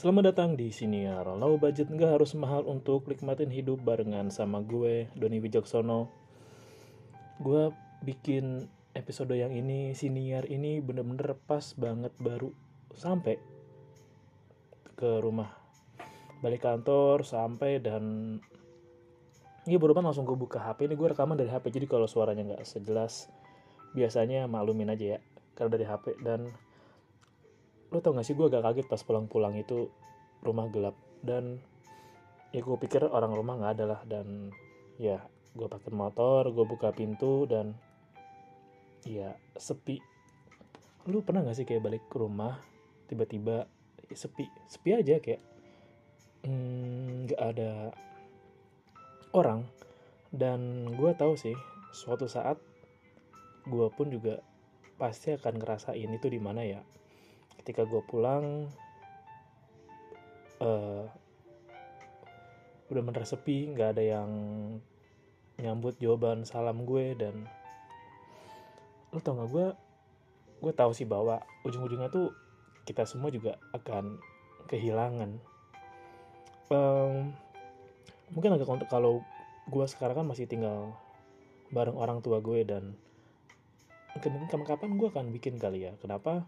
Selamat datang di Siniar Low budget nggak harus mahal untuk nikmatin hidup barengan sama gue Doni Wijaksono. Gue bikin episode yang ini Siniar ini bener-bener pas banget baru sampai ke rumah. Balik kantor sampai dan Iya baru langsung gue buka HP Ini. Gue rekaman dari HP jadi kalau suaranya nggak sejelas Biasanya maklumin aja ya Karena dari HP dan lo tau gak sih gue agak kaget pas pulang-pulang itu rumah gelap. Dan ya gue pikir orang rumah nggak ada lah. Dan ya gue pakai motor gue buka pintu dan ya sepi. Lu pernah gak sih kayak balik ke rumah tiba-tiba ya, sepi? Sepi aja kayak hmm, nggak hmm, ada orang. Dan gue tahu sih suatu saat gue pun juga pasti akan ngerasain itu di mana ya ketika gue pulang uh, udah bener sepi nggak ada yang nyambut jawaban salam gue dan lo tau gak gue gue tahu sih bahwa ujung-ujungnya tuh kita semua juga akan kehilangan. Um, mungkin agak untuk kalau gue sekarang kan masih tinggal bareng orang tua gue dan mungkin kapan-kapan gue akan bikin kali ya. Kenapa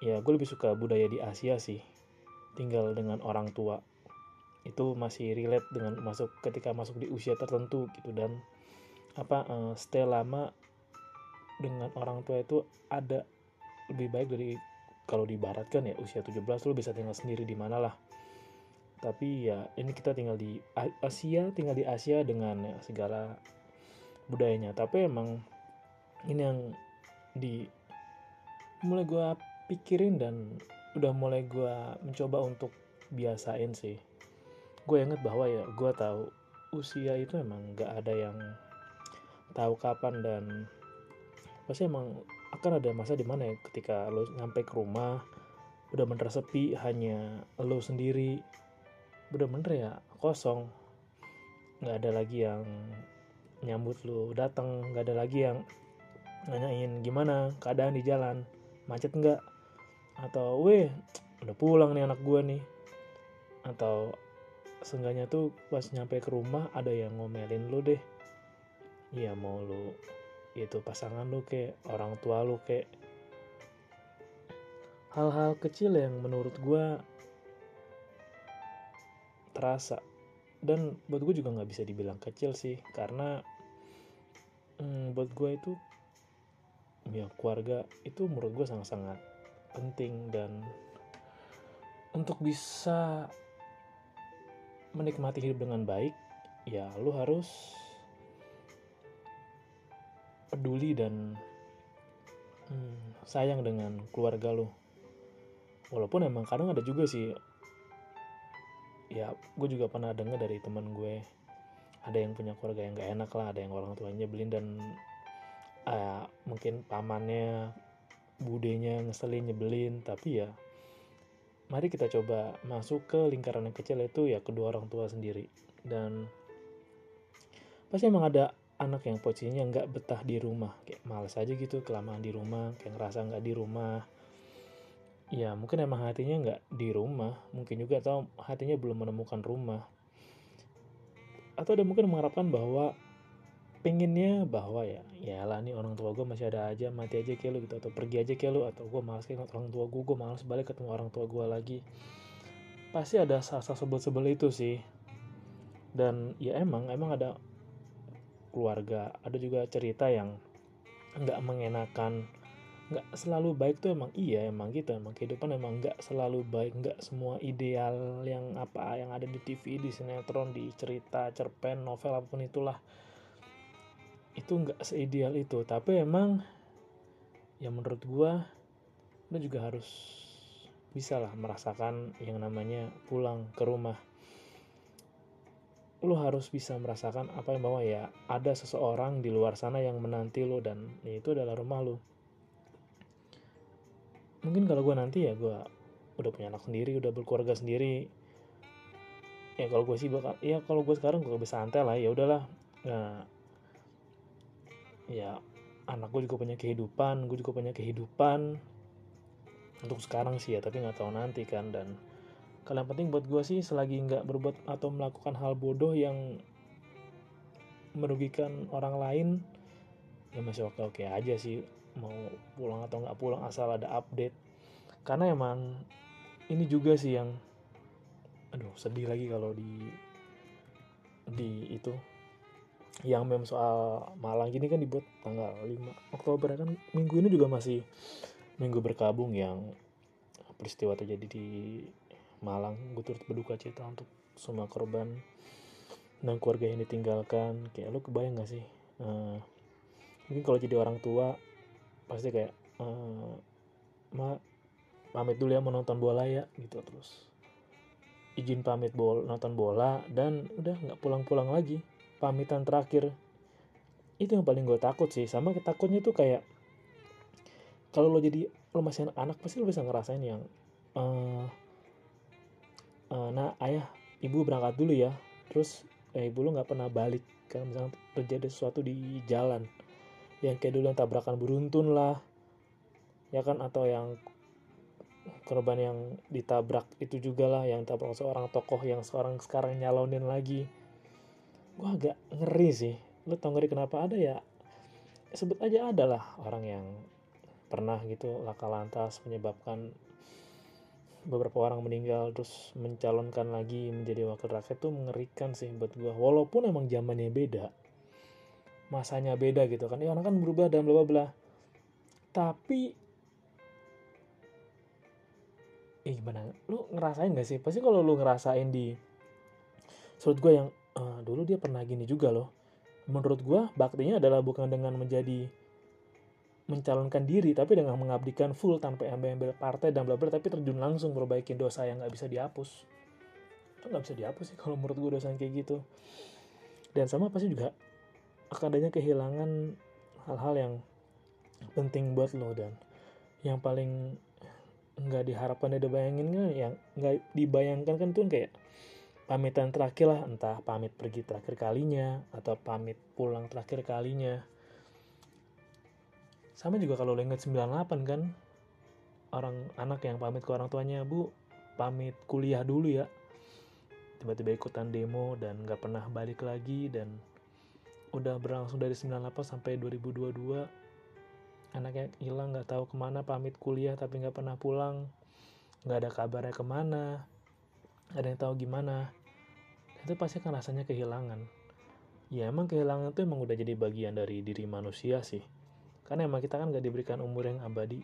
ya gue lebih suka budaya di Asia sih tinggal dengan orang tua. Itu masih relate dengan masuk ketika masuk di usia tertentu gitu. Dan apa uh, stay lama dengan orang tua itu ada lebih baik dari kalau di barat kan ya usia 17 lu bisa tinggal sendiri di mana lah. Tapi ya ini kita tinggal di Asia tinggal di Asia dengan ya, segala budayanya. Tapi emang ini yang di mulai gue pikirin dan udah mulai gue mencoba untuk biasain sih. Gue inget bahwa ya gue tahu usia itu emang gak ada yang tahu kapan dan pasti emang akan ada masa di mana ya ketika lo nyampe ke rumah udah bener sepi hanya lo sendiri bener-bener ya kosong. Nggak ada lagi yang nyambut lo datang nggak ada lagi yang nanyain gimana keadaan di jalan macet nggak atau weh udah pulang nih anak gue nih. Atau seenggaknya tuh pas nyampe ke rumah ada yang ngomelin lu deh. Iya mau lu. Itu pasangan lu kayak orang tua lu kayak hal-hal kecil yang menurut gue terasa. Dan buat gue juga nggak bisa dibilang kecil sih karena hmm, buat gue itu ya keluarga itu menurut gue sangat-sangat penting dan untuk bisa menikmati hidup dengan baik ya lu harus peduli dan hmm, sayang dengan keluarga lu. Walaupun emang kadang ada juga sih ya gue juga pernah dengar dari teman gue ada yang punya keluarga yang gak enak lah ada yang orang tuanya belin dan uh, mungkin pamannya budenya ngeselin nyebelin tapi ya mari kita coba masuk ke lingkaran yang kecil itu ya kedua orang tua sendiri. Dan pasti emang ada anak yang posisinya nggak betah di rumah. Kayak males aja gitu kelamaan di rumah kayak ngerasa nggak di rumah. Ya mungkin emang hatinya nggak di rumah mungkin juga atau hatinya belum menemukan rumah. Atau ada mungkin mengharapkan bahwa pengennya bahwa ya ya lah nih orang tua gue masih ada aja mati aja kayak lu gitu. Atau pergi aja kayak lu atau gue malas kayak orang tua gue gue malas balik ketemu orang tua gue lagi. Pasti ada sasa sebel-sebel itu sih. Dan ya emang emang ada keluarga ada juga cerita yang nggak mengenakan nggak selalu baik tuh emang iya emang gitu emang kehidupan emang nggak selalu baik nggak semua ideal yang apa yang ada di TV di sinetron di cerita cerpen novel apa pun itulah itu nggak seideal itu tapi emang ya menurut gua lo juga harus bisa lah merasakan yang namanya pulang ke rumah. Lo harus bisa merasakan apa yang bahwa ya ada seseorang di luar sana yang menanti lo dan ya itu adalah rumah lo mungkin kalau gue nanti ya gue udah punya anak sendiri udah berkeluarga sendiri. Ya kalau gue sih bakal ya kalau gue sekarang gue bisa santai lah ya udahlah. Nah ya anak gue juga punya kehidupan gue juga punya kehidupan untuk sekarang sih ya tapi nggak tahu nanti kan dan kalian penting buat gue sih selagi nggak berbuat atau melakukan hal bodoh yang merugikan orang lain ya masih oke oke aja sih mau pulang atau nggak pulang asal ada update. Karena emang ini juga sih yang aduh sedih lagi kalau di di itu yang mem soal Malang gini kan dibuat tanggal 5 Oktober kan. Minggu ini juga masih minggu berkabung yang peristiwa terjadi di Malang. Gue turut berduka cita untuk semua korban dan keluarga yang ditinggalkan. Kayak lo kebayang gak sih? Uh, mungkin kalau jadi orang tua pasti kayak uh, ma pamit dulu ya mau nonton bola ya gitu terus. Izin pamit bol nonton bola dan udah nggak pulang-pulang lagi pamitan terakhir. Itu yang paling gue takut sih. Sama ketakutnya tuh kayak kalau lo jadi lo masih anak-anak pasti lo bisa ngerasain yang uh, uh, nah ayah ibu berangkat dulu ya. Terus eh, ibu lo nggak pernah balik. Kan misalnya terjadi sesuatu di jalan yang kayak dulu yang tabrakan beruntun lah ya kan? Atau yang korban yang ditabrak itu juga lah yang tabrak seorang tokoh yang seorang sekarang nyalonin lagi gue agak ngeri sih. Lo tau ngeri kenapa? Ada ya sebut aja ada lah orang yang pernah gitu laka lantas menyebabkan beberapa orang meninggal terus mencalonkan lagi menjadi wakil rakyat tuh mengerikan sih buat gue walaupun emang zamannya beda masanya beda gitu kan. Ya orang kan berubah dan bla bla tapi eh gimana? Lu ngerasain gak sih? Pasti kalau lu ngerasain di menurut gue yang uh, dulu dia pernah gini juga loh. Menurut gue baktinya adalah bukan dengan menjadi mencalonkan diri tapi dengan mengabdikan full tanpa ambil-ambil partai dan bla bla tapi terjun langsung memperbaiki dosa yang nggak bisa dihapus. Itu nggak bisa dihapus sih kalau menurut gue dosa yang kayak gitu. Dan sama pasti juga akan adanya kehilangan hal-hal yang penting buat lo dan. Yang paling nggak diharapkan ada bayangin kan yang nggak dibayangkan kan tuh kayak pamitan terakhir lah entah pamit pergi terakhir kalinya atau pamit pulang terakhir kalinya. Sama juga kalau lo inget 98 kan orang anak yang pamit ke orang tuanya bu pamit kuliah dulu ya. Tiba-tiba ikutan demo dan nggak pernah balik lagi dan udah berlangsung dari 98 sampai 2022 anaknya hilang nggak tahu ke mana pamit kuliah tapi nggak pernah pulang nggak ada kabarnya ke mana ada yang tahu gimana itu pasti kan rasanya kehilangan. Ya emang kehilangan itu emang udah jadi bagian dari diri manusia sih. Karena emang kita kan nggak diberikan umur yang abadi.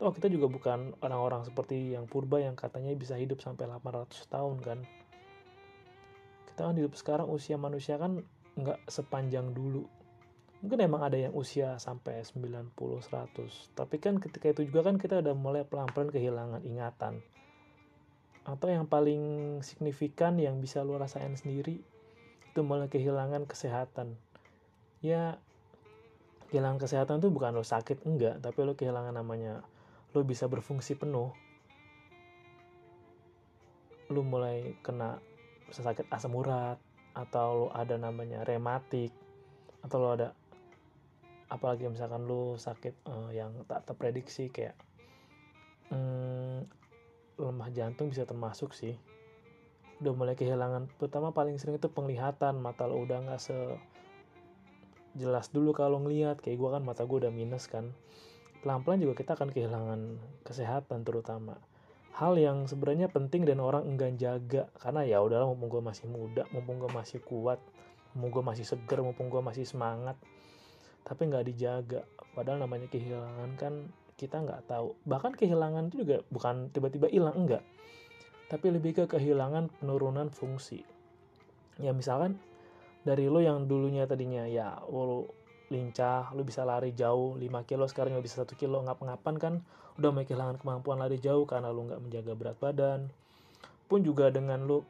Toh kita juga bukan orang-orang seperti yang purba yang katanya bisa hidup sampai 800 tahun kan? Kita kan hidup sekarang usia manusia kan nggak sepanjang dulu. Mungkin emang ada yang usia sampai 90 100 tapi kan ketika itu juga kan kita udah mulai pelan-pelan kehilangan ingatan atau yang paling signifikan yang bisa lo rasain sendiri itu mulai kehilangan kesehatan. Ya kehilangan kesehatan tuh bukan lo sakit enggak tapi lo kehilangan namanya lo bisa berfungsi penuh. Lo mulai kena sakit asam urat atau lo ada namanya rematik atau lo ada apalagi misalkan lu sakit uh, yang tak terprediksi kayak hmm, lemah jantung bisa termasuk sih. Udah mulai kehilangan pertama paling sering itu penglihatan mata lo udah nggak se jelas dulu kalau ngelihat. Kayak gue kan mata gue udah minus kan. Pelan-pelan juga kita akan kehilangan kesehatan terutama. Hal yang sebenarnya penting dan orang enggan jaga karena ya udahlah mumpung gue masih muda mumpung gue masih kuat mumpung gue masih seger mumpung gue masih semangat tapi nggak dijaga. Padahal namanya kehilangan kan kita nggak tahu. Bahkan kehilangan itu juga bukan tiba-tiba hilang enggak. Tapi lebih ke kehilangan penurunan fungsi. Ya misalkan dari lo yang dulunya tadinya ya lo lincah lo bisa lari jauh 5 kilo sekarang nggak bisa satu kilo ngap-ngapan kan udah mulai kehilangan kemampuan lari jauh karena lo nggak menjaga berat badan. Pun juga dengan lo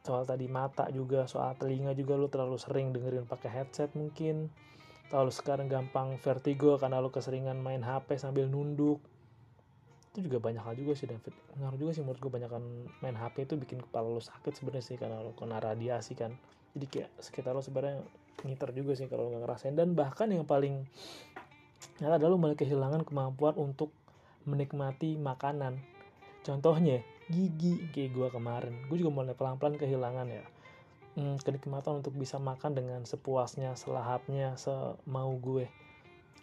soal tadi mata juga soal telinga juga lu terlalu sering dengerin pakai headset mungkin atau sekarang gampang vertigo karena lu keseringan main HP sambil nunduk. Itu juga banyak hal juga sih David. Ngaruh juga sih menurut gue banyakan main HP itu bikin kepala lu sakit sebenarnya sih karena lu kena radiasi kan. Jadi kayak sekitar lu sebenarnya ngiter juga sih kalau nggak ngerasain. Dan bahkan yang paling nyata adalah lu mulai kehilangan kemampuan untuk menikmati makanan. Contohnya gigi kayak gue kemarin. Gue juga mulai pelan-pelan kehilangan ya hmm, kenikmatan untuk bisa makan dengan sepuasnya selahapnya semau gue.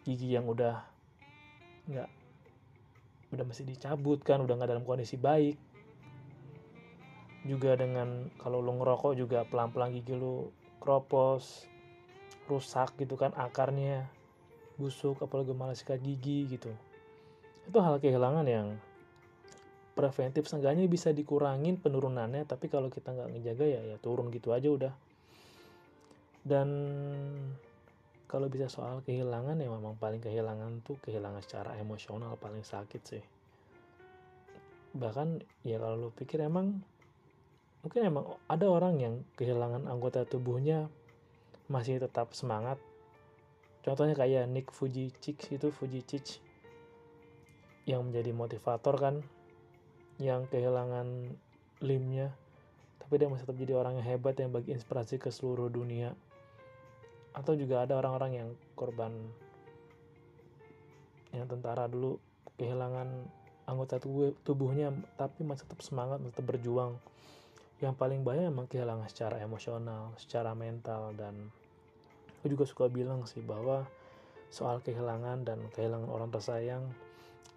Gigi yang udah nggak udah masih dicabut kan udah nggak dalam kondisi baik. Juga dengan kalau lo ngerokok juga pelan-pelan gigi lo kropos rusak gitu kan akarnya busuk apalagi malah sikat gigi gitu. Itu hal kehilangan yang preventif seenggaknya bisa dikurangin penurunannya tapi kalau kita nggak ngejaga ya ya turun gitu aja udah. Dan kalau bisa soal kehilangan ya memang paling kehilangan tuh kehilangan secara emosional paling sakit sih. Bahkan ya kalau lu pikir emang mungkin emang ada orang yang kehilangan anggota tubuhnya masih tetap semangat. Contohnya kayak Nick Fujicik itu Fujicik yang menjadi motivator kan yang kehilangan limnya tapi dia masih tetap jadi orang yang hebat yang bagi inspirasi ke seluruh dunia. Atau juga ada orang-orang yang korban yang tentara dulu kehilangan anggota tubuh, tubuhnya tapi masih tetap semangat tetap berjuang. Yang paling banyak emang kehilangan secara emosional secara mental dan aku juga suka bilang sih bahwa soal kehilangan dan kehilangan orang tersayang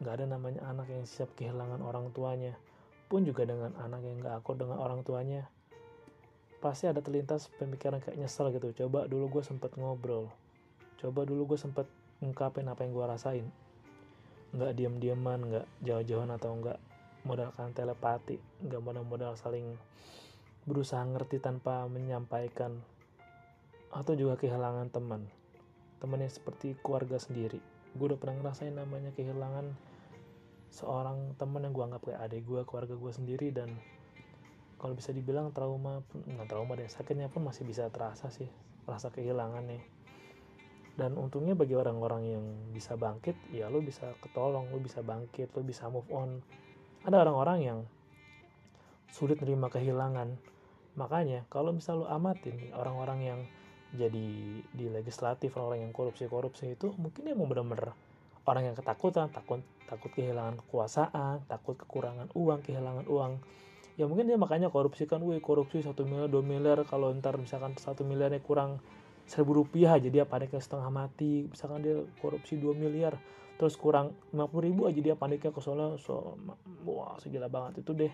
nggak ada namanya anak yang siap kehilangan orang tuanya pun juga dengan anak yang nggak akur dengan orang tuanya. Pasti ada terlintas pemikiran kayak nyesel gitu. Coba dulu gue sempet ngobrol. Coba dulu gue sempet ngungkapin apa yang gue rasain. Nggak diam-diaman nggak jauh-jauhan atau nggak modalkan telepati nggak modal-modal saling berusaha ngerti tanpa menyampaikan. Atau juga kehilangan teman. Teman yang seperti keluarga sendiri. Gue udah pernah ngerasain namanya kehilangan seorang teman yang gue anggap kayak adik gue keluarga gue sendiri dan kalau bisa dibilang trauma pun nggak trauma deh sakitnya pun masih bisa terasa sih rasa kehilangan nih. Dan untungnya bagi orang-orang yang bisa bangkit ya lo bisa ketolong lo bisa bangkit lo bisa move on. Ada orang-orang yang sulit menerima kehilangan. Makanya kalau misal lo amatin orang-orang yang jadi di legislatif orang yang korupsi-korupsi itu mungkin mau bener-bener orang yang ketakutan takut takut kehilangan kekuasaan takut kekurangan uang kehilangan uang. Ya mungkin dia makanya korupsi kan wih korupsi satu miliar dua miliar kalau ntar misalkan satu miliarnya kurang seribu rupiah jadi dia paniknya setengah mati. Misalkan dia korupsi dua miliar terus kurang lima puluh ribu aja dia paniknya ke soalnya so wah segila banget. Itu deh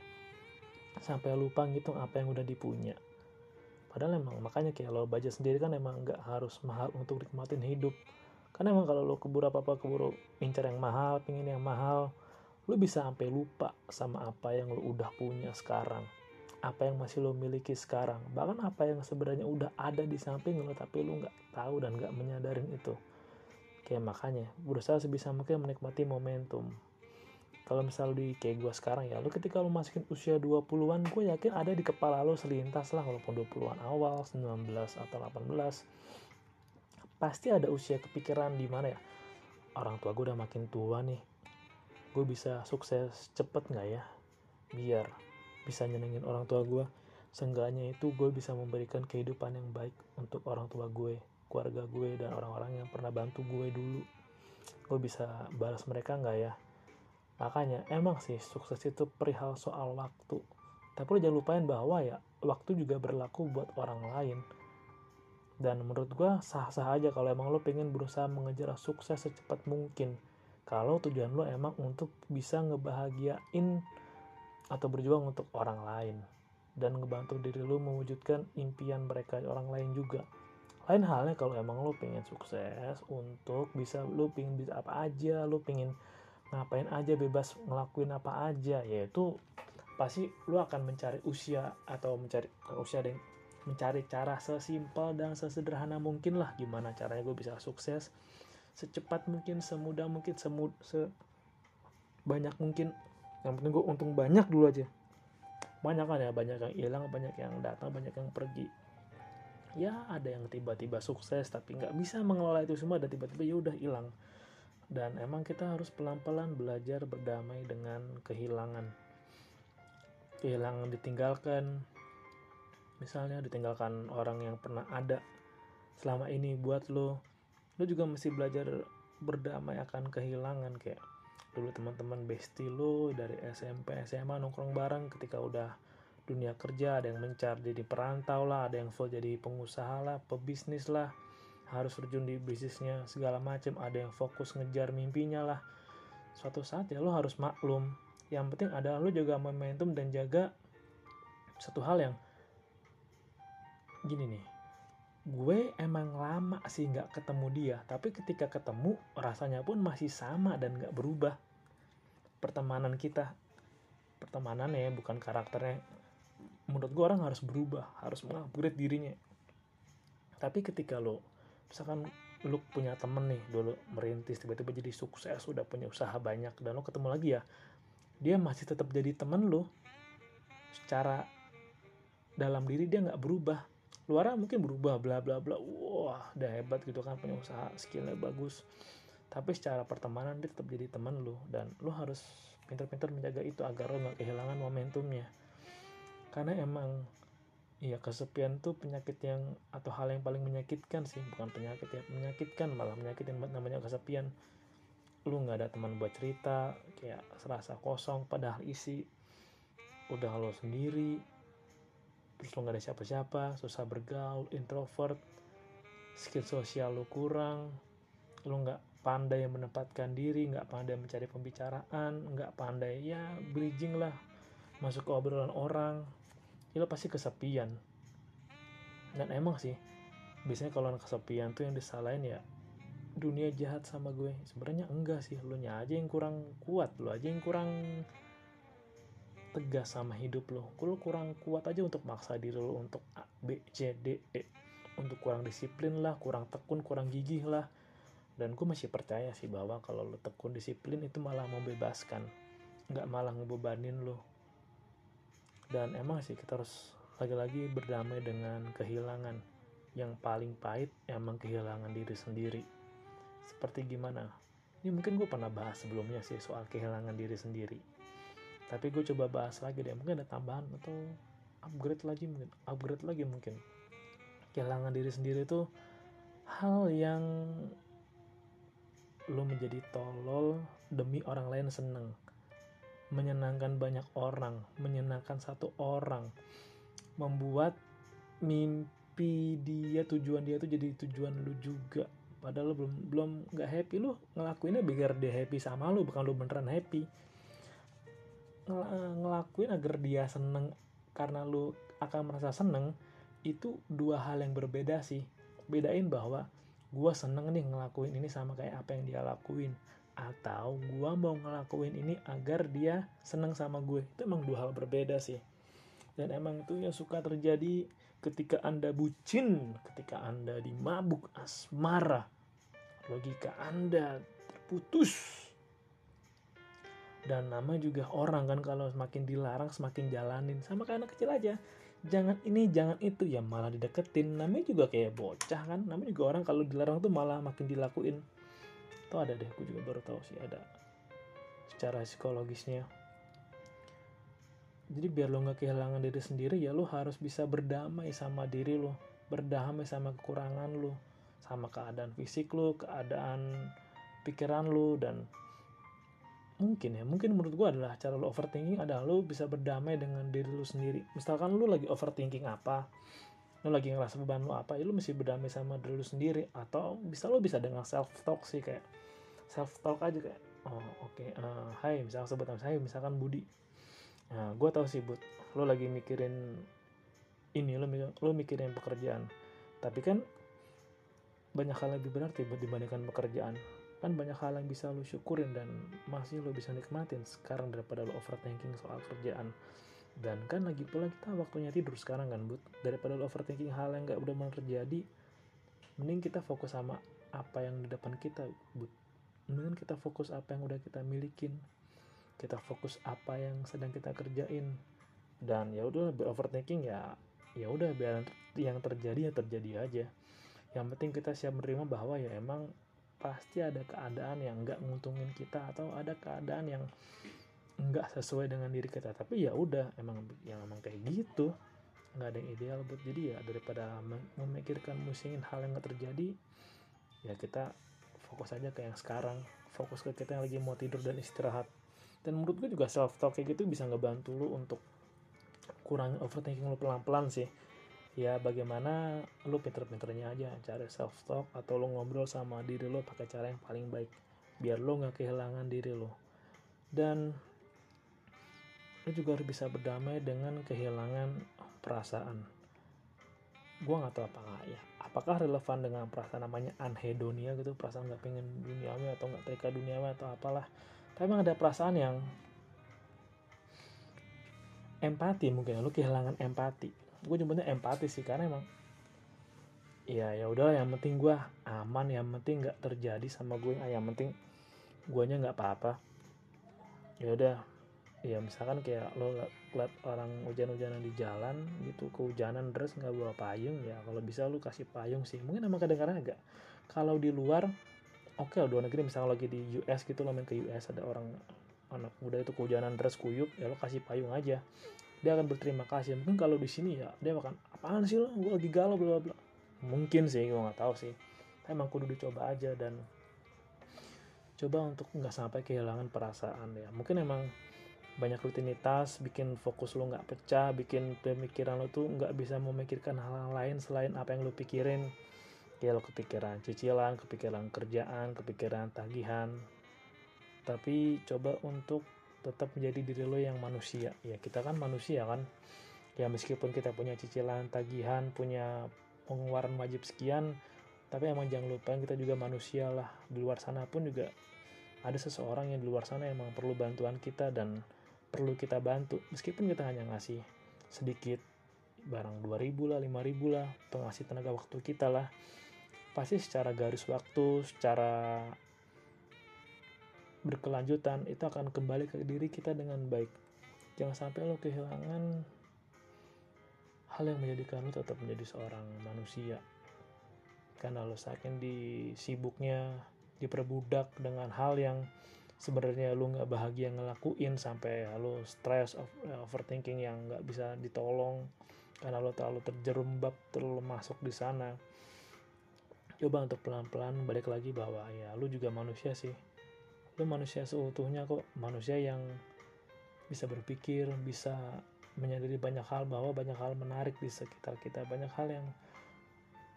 sampai lupa ngitung apa yang udah dipunya. Padahal emang makanya kayak lo baca sendiri kan emang nggak harus mahal untuk nikmatin hidup karena emang kalau lo keburu apa apa keburu incar yang mahal pingin yang mahal lu bisa sampai lupa sama apa yang lu udah punya sekarang. Apa yang masih lo miliki sekarang. Bahkan apa yang sebenarnya udah ada di samping lo tapi lo nggak tahu dan nggak menyadarin itu. Kayak makanya berusaha sebisa mungkin menikmati momentum. Kalau misal di kayak gue sekarang ya lo ketika lo masukin usia 20-an gue yakin ada di kepala lo selintas lah walaupun 20-an awal 19 atau 18 pasti ada usia kepikiran di mana ya orang tua gue udah makin tua nih gue bisa sukses cepet nggak ya? Biar bisa nyenengin orang tua gue seenggaknya itu gue bisa memberikan kehidupan yang baik untuk orang tua gue keluarga gue dan orang-orang yang pernah bantu gue dulu. Gue bisa balas mereka nggak ya? Makanya emang sih sukses itu perihal soal waktu. Tapi lo jangan lupain bahwa ya waktu juga berlaku buat orang lain dan menurut gue sah-sah aja kalau emang lo pengen berusaha mengejar sukses secepat mungkin. Kalau tujuan lo emang untuk bisa ngebahagiain atau berjuang untuk orang lain. Dan ngebantu diri lo mewujudkan impian mereka orang lain juga. Lain halnya kalau emang lo pengen sukses untuk bisa lo pengen bisa apa aja lo pengen ngapain aja bebas ngelakuin apa aja yaitu pasti lo akan mencari usia atau mencari usia dan mencari cara sesimpel dan sesederhana mungkin lah gimana caranya gue bisa sukses. Secepat mungkin semudah mungkin semud se banyak mungkin. Yang penting gue untung banyak dulu aja. Banyak kan ya banyak yang hilang banyak yang datang banyak yang pergi. Ya ada yang tiba-tiba sukses tapi nggak bisa mengelola itu semua dan tiba-tiba ya udah hilang. Dan emang kita harus pelan-pelan belajar berdamai dengan kehilangan. Kehilangan ditinggalkan misalnya ditinggalkan orang yang pernah ada selama ini buat lo lo juga mesti belajar berdamai akan kehilangan. Kayak dulu teman-teman bestie lo dari SMP SMA nongkrong bareng ketika udah dunia kerja ada yang mencar jadi perantau lah ada yang full jadi pengusaha lah pebisnis lah harus terjun di bisnisnya segala macam ada yang fokus ngejar mimpinya lah. Suatu saat ya lo harus maklum yang penting adalah lo jaga momentum dan jaga satu hal yang gini nih gue emang lama sih nggak ketemu dia tapi ketika ketemu rasanya pun masih sama dan nggak berubah. Pertemanan kita pertemanan ya bukan karakternya. Menurut gue orang harus berubah harus mengupgrade dirinya. Tapi ketika lo misalkan lo punya temen nih dulu merintis tiba-tiba jadi sukses udah punya usaha banyak dan lo ketemu lagi ya dia masih tetap jadi temen lo. Secara dalam diri dia nggak berubah luarnya mungkin berubah bla bla bla. Wah udah hebat gitu kan punya usaha skillnya bagus. Tapi secara pertemanan dia tetap jadi teman lu. Dan lu harus pintar-pintar menjaga itu agar lo nggak kehilangan momentumnya. Karena emang Iya kesepian tuh penyakit yang atau hal yang paling menyakitkan sih. Bukan penyakit ya menyakitkan malah menyakitin namanya kesepian. Lu nggak ada teman buat cerita kayak serasa kosong padahal isi udah lo sendiri terus lo gak ada siapa-siapa susah bergaul introvert skill sosial lo kurang lo nggak pandai menempatkan diri nggak pandai mencari pembicaraan nggak pandai ya bridging lah masuk ke obrolan orang ya lo pasti kesepian. Dan emang sih biasanya kalau kesepian tuh yang disalahin ya dunia jahat sama gue. Sebenarnya enggak sih lo nya aja yang kurang kuat lo aja yang kurang tegas sama hidup lo. Lo kurang kuat aja untuk maksa diri lo untuk A, B, C, D, E. Untuk kurang disiplin lah, kurang tekun, kurang gigih lah. Dan gue masih percaya sih bahwa kalau lo tekun disiplin itu malah membebaskan. Nggak malah ngebebanin lo dan emang sih kita harus lagi-lagi berdamai dengan kehilangan. Yang paling pahit emang kehilangan diri sendiri. Seperti gimana? Ini mungkin gue pernah bahas sebelumnya sih soal kehilangan diri sendiri tapi gue coba bahas lagi deh mungkin ada tambahan atau upgrade lagi mungkin upgrade lagi mungkin. Kehilangan diri sendiri itu hal yang lo menjadi tolol demi orang lain seneng. Menyenangkan banyak orang menyenangkan satu orang. Membuat mimpi dia tujuan dia tuh jadi tujuan lu juga. Padahal lo belum belum nggak happy lu ngelakuinnya biar dia happy sama lu bukan lu beneran happy ngelakuin agar dia seneng karena lu akan merasa seneng itu dua hal yang berbeda sih. Bedain bahwa gue seneng nih ngelakuin ini sama kayak apa yang dia lakuin atau gue mau ngelakuin ini agar dia seneng sama gue. Itu emang dua hal berbeda sih. Dan emang itu yang suka terjadi ketika anda bucin ketika anda dimabuk asmara. Logika anda terputus dan nama juga orang kan kalau semakin dilarang semakin jalanin. Sama kayak anak kecil aja. Jangan ini jangan itu. Ya malah dideketin. Namanya juga kayak bocah kan. Namanya juga orang kalau dilarang tuh malah makin dilakuin. Tuh ada deh aku juga baru tahu sih ada secara psikologisnya. Jadi biar lo nggak kehilangan diri sendiri ya lo harus bisa berdamai sama diri lo. Berdamai sama kekurangan lo. Sama keadaan fisik lo keadaan pikiran lo dan mungkin ya mungkin menurut gue adalah cara lo overthinking adalah lo bisa berdamai dengan diri lo sendiri. Misalkan lo lagi overthinking apa lo lagi ngerasa beban lo apa ya lo mesti berdamai sama diri lo sendiri. Atau bisa lo bisa dengan self talk sih kayak self talk aja kayak oh oke okay, uh, eh, hai misalkan sebut nama saya misalkan Budi. Nah gue tau sih bud lo lagi mikirin ini lo lo mikirin pekerjaan. Tapi kan banyak hal lebih berarti buat dibandingkan pekerjaan kan banyak hal yang bisa lo syukurin dan masih lo bisa nikmatin sekarang daripada lo overthinking soal kerjaan. Dan kan lagi pula kita waktunya tidur sekarang kan but daripada lo overthinking hal yang gak udah terjadi mending kita fokus sama apa yang di depan kita but mendingan kita fokus apa yang udah kita milikin. Kita fokus apa yang sedang kita kerjain. Dan ya udah overthinking ya ya udah biar yang terjadi ya terjadi aja. Yang penting kita siap menerima bahwa ya emang pasti ada keadaan yang nggak nguntungin kita atau ada keadaan yang nggak sesuai dengan diri kita. Tapi ya udah emang yang emang kayak gitu. Nggak ada yang ideal buat jadi ya daripada memikirkan musingin hal yang nggak terjadi ya kita fokus aja ke yang sekarang. Fokus ke kita yang lagi mau tidur dan istirahat. Dan menurut gue juga self talk kayak gitu bisa ngebantu lu untuk kurang overthinking lu pelan-pelan sih ya bagaimana lu pinter-pinternya aja cari self talk atau lu ngobrol sama diri lu pakai cara yang paling baik biar lu nggak kehilangan diri lu. Dan lu juga harus bisa berdamai dengan kehilangan perasaan. Gue nggak tahu apa ya. Apakah relevan dengan perasaan namanya anhedonia gitu perasaan nggak pengen duniawi atau nggak terikat duniawi atau apalah. Tapi emang ada perasaan yang empati mungkin lu kehilangan empati gue nyebutnya empati sih karena emang ya ya udah yang penting gue aman yang penting nggak terjadi sama gue yang penting guanya nggak apa-apa. Ya udah ya misalkan kayak lo liat orang hujan-hujanan di jalan gitu kehujanan terus nggak bawa payung ya kalau bisa lo kasih payung sih. Mungkin emang kadang-kadang agak kalau di luar oke okay, luar negeri misalnya lagi di US gitu lo main ke US ada orang anak muda itu kehujanan terus kuyup ya lo kasih payung aja dia akan berterima kasih. Mungkin kalau di sini ya dia akan apaan sih lo? Gue lagi galau bla bla mungkin sih gue nggak tahu sih. Tapi emang kudu dicoba aja dan coba untuk nggak sampai kehilangan perasaan ya. Mungkin emang banyak rutinitas bikin fokus lo nggak pecah bikin pemikiran lo tuh nggak bisa memikirkan hal-hal lain selain apa yang lo pikirin. Ya lo kepikiran cicilan kepikiran kerjaan kepikiran tagihan. Tapi coba untuk tetap menjadi diri lo yang manusia. Ya kita kan manusia kan. Ya meskipun kita punya cicilan tagihan punya pengeluaran wajib sekian tapi emang jangan lupa kita juga manusia lah. Di luar sana pun juga ada seseorang yang di luar sana emang perlu bantuan kita dan perlu kita bantu. Meskipun kita hanya ngasih sedikit barang 2000 lah 5000 lah atau tenaga waktu kita lah. Pasti secara garis waktu secara berkelanjutan itu akan kembali ke diri kita dengan baik. Jangan sampai lo kehilangan hal yang menjadikan lo tetap menjadi seorang manusia. Karena lo saking disibuknya diperbudak dengan hal yang sebenarnya lo nggak bahagia ngelakuin sampai lo stress overthinking yang nggak bisa ditolong karena lo terlalu terjerembab terlalu masuk di sana. Coba untuk pelan-pelan balik lagi bahwa ya lo juga manusia sih lu manusia seutuhnya kok. Manusia yang bisa berpikir bisa menyadari banyak hal bahwa banyak hal menarik di sekitar kita. Banyak hal yang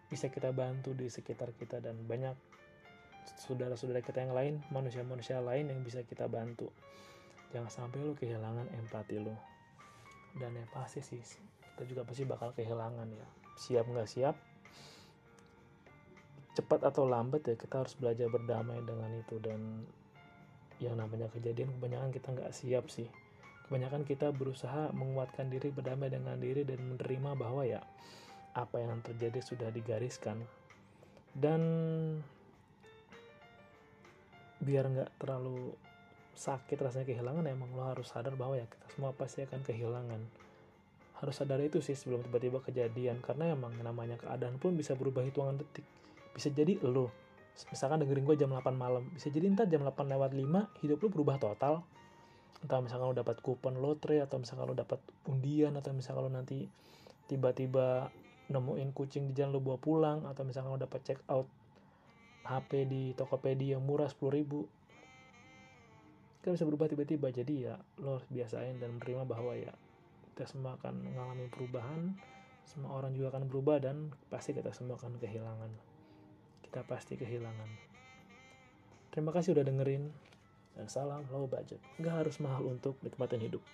bisa kita bantu di sekitar kita dan banyak saudara-saudara kita yang lain manusia-manusia lain yang bisa kita bantu. Jangan sampai lu kehilangan empati lu. Dan yang pasti sih kita juga pasti bakal kehilangan ya. Siap nggak siap cepat atau lambat ya kita harus belajar berdamai dengan itu. Dan yang namanya kejadian kebanyakan kita nggak siap sih. Kebanyakan kita berusaha menguatkan diri berdamai dengan diri dan menerima bahwa ya apa yang terjadi sudah digariskan. Dan biar nggak terlalu sakit rasanya kehilangan emang lo harus sadar bahwa ya kita semua pasti akan kehilangan. Harus sadar itu sih sebelum tiba-tiba kejadian karena emang namanya keadaan pun bisa berubah hitungan detik. Bisa jadi lo misalkan dengerin gue jam 8 malam. Bisa jadi ntar jam 8 lewat 5 hidup lu berubah total. Entah misalkan lu dapat kupon lotre atau misalkan lu dapat undian atau misalkan lu nanti tiba-tiba nemuin kucing di jalan lu bawa pulang atau misalkan lu dapat check out HP di Tokopedia yang murah 10 ribu. Kan bisa berubah tiba-tiba. Jadi ya lo harus biasain dan menerima bahwa ya kita semua akan mengalami perubahan. Semua orang juga akan berubah dan pasti kita semua akan kehilangan kita pasti kehilangan. Terima kasih udah dengerin. Dan salam low budget. Gak harus mahal untuk nikmatin hidup.